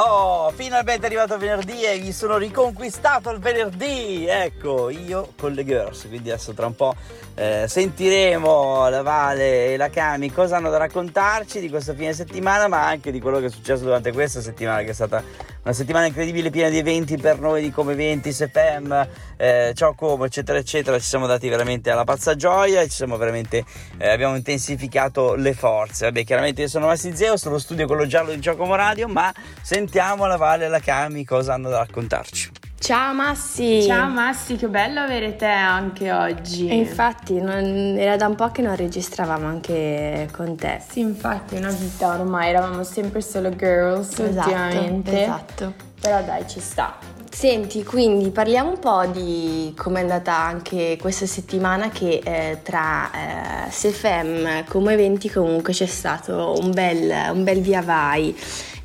Oh, finalmente è arrivato venerdì e mi sono riconquistato il venerdì. Ecco, io con le girls. Quindi adesso tra un po' eh, sentiremo la Vale e la Cami cosa hanno da raccontarci di questo fine settimana, ma anche di quello che è successo durante questa settimana, che è stata una settimana incredibile, piena di eventi per noi di Come Eventi, SFM, eh, Ciao Como, eccetera, eccetera. Ci siamo dati veramente alla pazza gioia e ci siamo veramente, eh, abbiamo intensificato le forze. Vabbè, chiaramente io sono Massi Zeo, sono studio quello giallo di Ciao Como Radio, ma sentiamo la Vale e la Cami cosa hanno da raccontarci. Ciao Massi! Ciao Massi, che bello avere te anche oggi. E infatti non, era da un po' che non registravamo anche con te. Sì, infatti è una vita ormai, eravamo sempre solo girls Esatto, ultimamente. esatto. Però dai, ci sta. Senti, quindi parliamo un po' di come è andata anche questa settimana che eh, tra eh, SFM come eventi comunque c'è stato un bel, un bel via vai.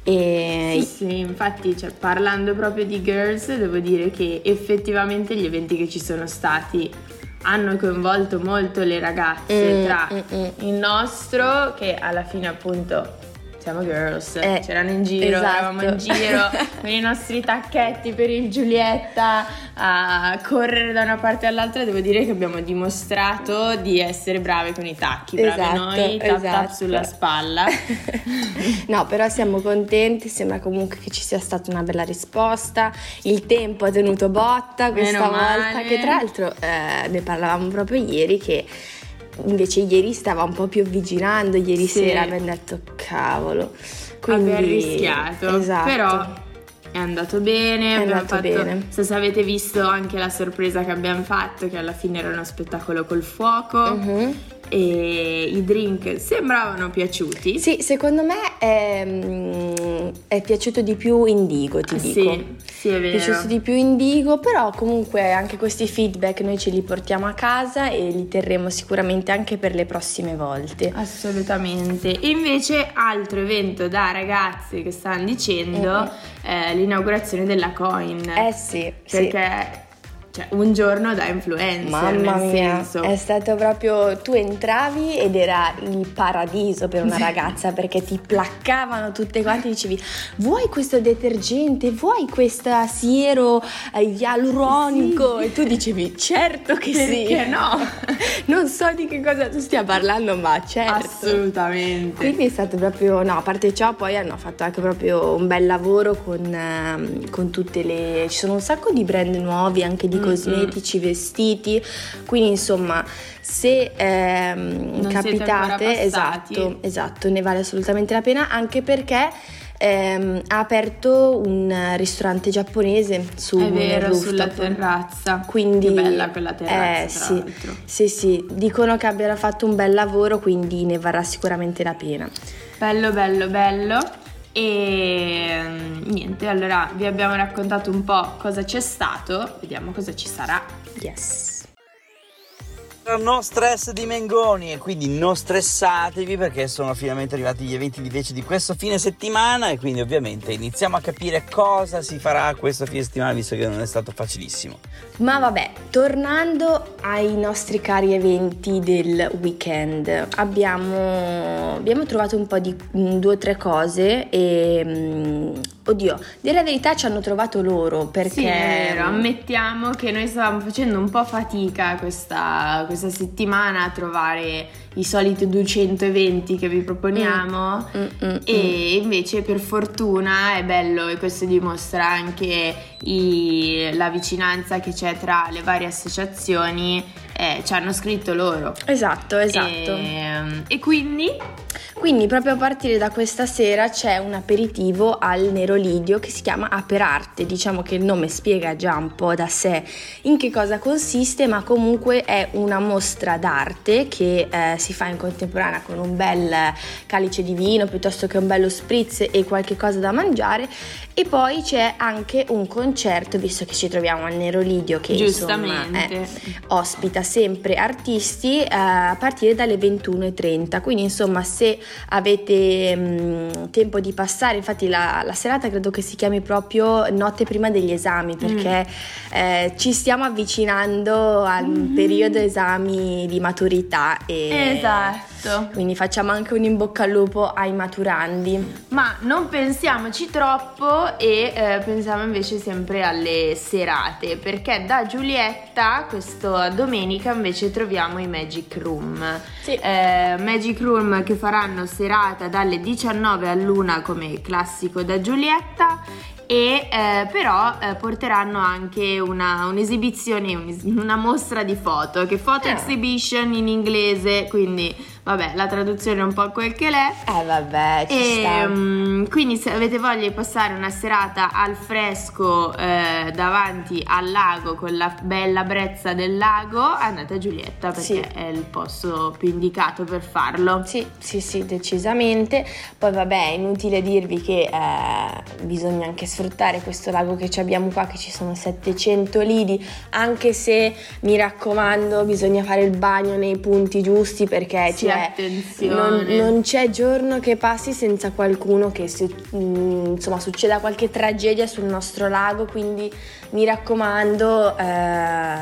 E Sì, sì, infatti, cioè, parlando proprio di girls, devo dire che effettivamente gli eventi che ci sono stati hanno coinvolto molto le ragazze Mm, tra mm, mm. il nostro, che alla fine appunto siamo girls, Eh, c'erano in giro, esatto. eravamo in giro con i nostri tacchetti per il Giulietta a correre da una parte all'altra. Devo dire che abbiamo dimostrato di essere brave con i tacchi, bravi Esatto, noi, tap tap esatto. sulla spalla. no, però siamo contenti, sembra comunque che ci sia stata una bella risposta, il tempo ha tenuto botta questa Meno volta, male. che tra l'altro eh, ne parlavamo proprio ieri che invece ieri stava un po' più avvicinando, ieri Sì. sera abbiamo detto cavolo. Quindi, Abbiamo rischiato, esatto. però è andato bene. È andato fatto, bene. Se se avete visto anche la sorpresa che abbiamo fatto, che alla fine era uno spettacolo col fuoco Mhm. e i drink sembravano piaciuti. Sì, secondo me è, mm, è piaciuto di più Indigo, ti Ah, dico. sì, sì, è vero. piaciuto di più Indigo, però comunque anche questi feedback noi ce li portiamo a casa e li terremo sicuramente anche per le prossime volte. Assolutamente. E invece altro evento da ragazze che stanno dicendo è l'inaugurazione della coin. Eh sì, sì. Cioè, un giorno da influencer, Mamma nel mia, senso. è stato proprio tu entravi ed era il paradiso per una ragazza perché ti placcavano tutte quante dicevi vuoi questo detergente, vuoi questa siero eh, ialuronico e tu dicevi certo che sì. Perché no? non so di che cosa tu stia parlando ma certo. Assolutamente. Quindi è stato proprio, no, a parte ciò poi hanno fatto anche proprio un bel lavoro con, ehm, con tutte le, ci sono un sacco di brand nuovi, anche di Mm-mm. cosmetici, vestiti, quindi insomma se ehm, capitate, esatto, esatto, ne vale assolutamente la pena anche perché ehm, ha aperto un ristorante giapponese su È vero, rooftop. sulla terrazza. Quindi, Che bella quella terrazza, eh, sì, sì, sì, dicono che abbiano fatto un bel lavoro, quindi ne varrà sicuramente la pena. Bello, bello, bello. E mm, niente, allora vi abbiamo raccontato un po' cosa c'è stato, vediamo cosa ci sarà. Yes. No stress di Mengoni e quindi non stressatevi perché sono finalmente arrivati gli eventi invece di questo fine settimana e quindi ovviamente iniziamo a capire cosa si farà questo fine settimana visto che non è stato facilissimo. Ma vabbè, tornando ai nostri cari eventi del weekend, abbiamo, abbiamo trovato un po' di mm, due o tre cose e mm, oddio, dire la verità ci hanno trovato loro perché Sì, vero, ammettiamo che noi stavamo facendo un po' fatica questa, questa settimana a trovare i soliti 200 eventi che vi proponiamo. Mm, mm, mm. E invece per fortuna è bello e questo dimostra anche i- la vicinanza che c'è tra le varie associazioni, eh, ci hanno scritto loro. Esatto, esatto. E, e quindi Quindi proprio a partire da questa sera c'è un aperitivo al Nero Lidio che si chiama Aperarte, diciamo che il nome spiega già un po' da sé in che cosa consiste, ma comunque è una mostra d'arte che eh, si fa in contemporanea con un bel calice di vino piuttosto che un bello spritz e qualche cosa da mangiare e poi c'è anche un concerto, visto che ci troviamo al Nero Lidio che insomma Giustamente. eh, ospita sempre artisti eh, a partire dalle 21.30 quindi insomma se avete mh, tempo di passare infatti la, la serata credo che si chiami proprio notte prima degli esami perché eh, ci stiamo avvicinando al periodo esami di maturità e Esatto. Esatto. Quindi facciamo anche un in bocca al lupo ai maturandi. Ma non pensiamoci troppo e eh, pensiamo invece sempre alle serate, perché da Giulietta questa domenica invece troviamo i Magic Room. Sì. Eh, Magic Room che faranno serata dalle 19 all'una come classico da Giulietta e eh, però eh, porteranno anche una, un'esibizione, una mostra di foto, che foto Ah. exhibition in inglese, quindi vabbè la traduzione è un po' quel che l'è. Eh vabbè, ci E, sta. mm, quindi se avete voglia di passare una serata al fresco eh, davanti al lago con la bella brezza del lago, andate a Giulietta perché Sì. è il posto più indicato per farlo. Sì, sì, sì, decisamente. Poi vabbè, è inutile dirvi che eh, bisogna anche sfruttare questo lago che ci abbiamo qua, che ci sono 700 lidi, anche se mi raccomando bisogna fare il bagno nei punti giusti perché Sì, attenzione. Non, non c'è giorno che passi senza qualcuno che se, mm, insomma succeda qualche tragedia sul nostro lago, quindi mi raccomando... eh,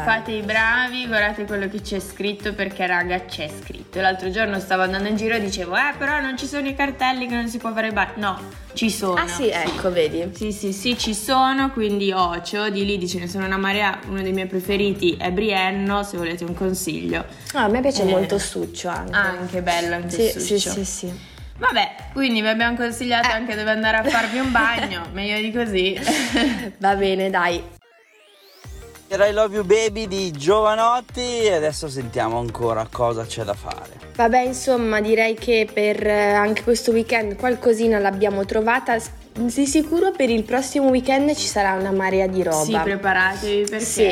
Fate i bravi, guardate quello che c'è scritto perché raga c'è scritto. L'altro giorno stavo andando in giro e dicevo eh però non ci sono i cartelli che non si può fare il bagno. No, ci sono. Ah sì, ecco, vedi. Sì, sì, sì, ci sono, quindi Ocio, di lì ce ne sono una marea, uno dei miei preferiti è Brienno, se volete un consiglio. Ah, a me piace Eh. molto Succio anche. Anche bello, anche Sì, il sì, succio. sì, sì. Vabbè, quindi vi abbiamo consigliato Eh. anche dove andare a farvi un bagno, meglio di così. Va bene, dai. Era I Love You Baby di Giovanotti e adesso sentiamo ancora cosa c'è da fare. Vabbè, insomma, direi che per eh, anche questo weekend qualcosina l'abbiamo trovata. Di sicuro per il prossimo weekend ci sarà una marea di roba. Sì, preparatevi perché Sì.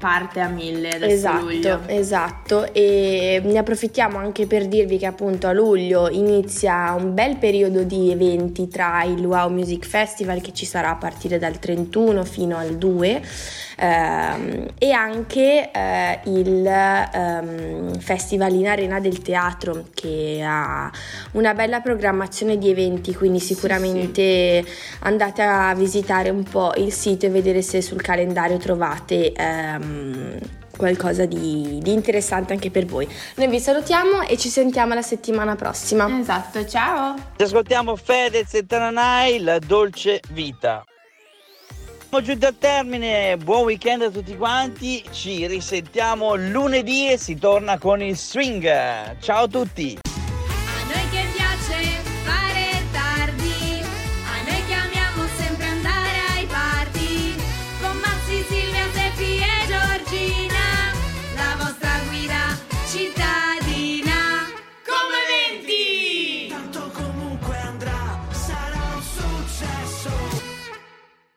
parte a mille adesso Esatto, luglio. esatto e ne approfittiamo anche per dirvi che appunto a luglio inizia un bel periodo di eventi tra il Wow Music Festival che ci sarà a partire dal 31 fino al 2 ehm, e anche eh, il ehm, Festival in Arena del Teatro che ha una bella programmazione di eventi quindi sicuramente andate a visitare un po' il sito e vedere se sul calendario trovate ehm, qualcosa di, di interessante anche per voi. Noi vi salutiamo e ci sentiamo la settimana prossima. Esatto, ciao! Ci ascoltiamo Fedez e Tananai, La Dolce Vita. Siamo giunti al termine, buon weekend a tutti quanti, ci risentiamo lunedì e si torna con il swing. Ciao a tutti!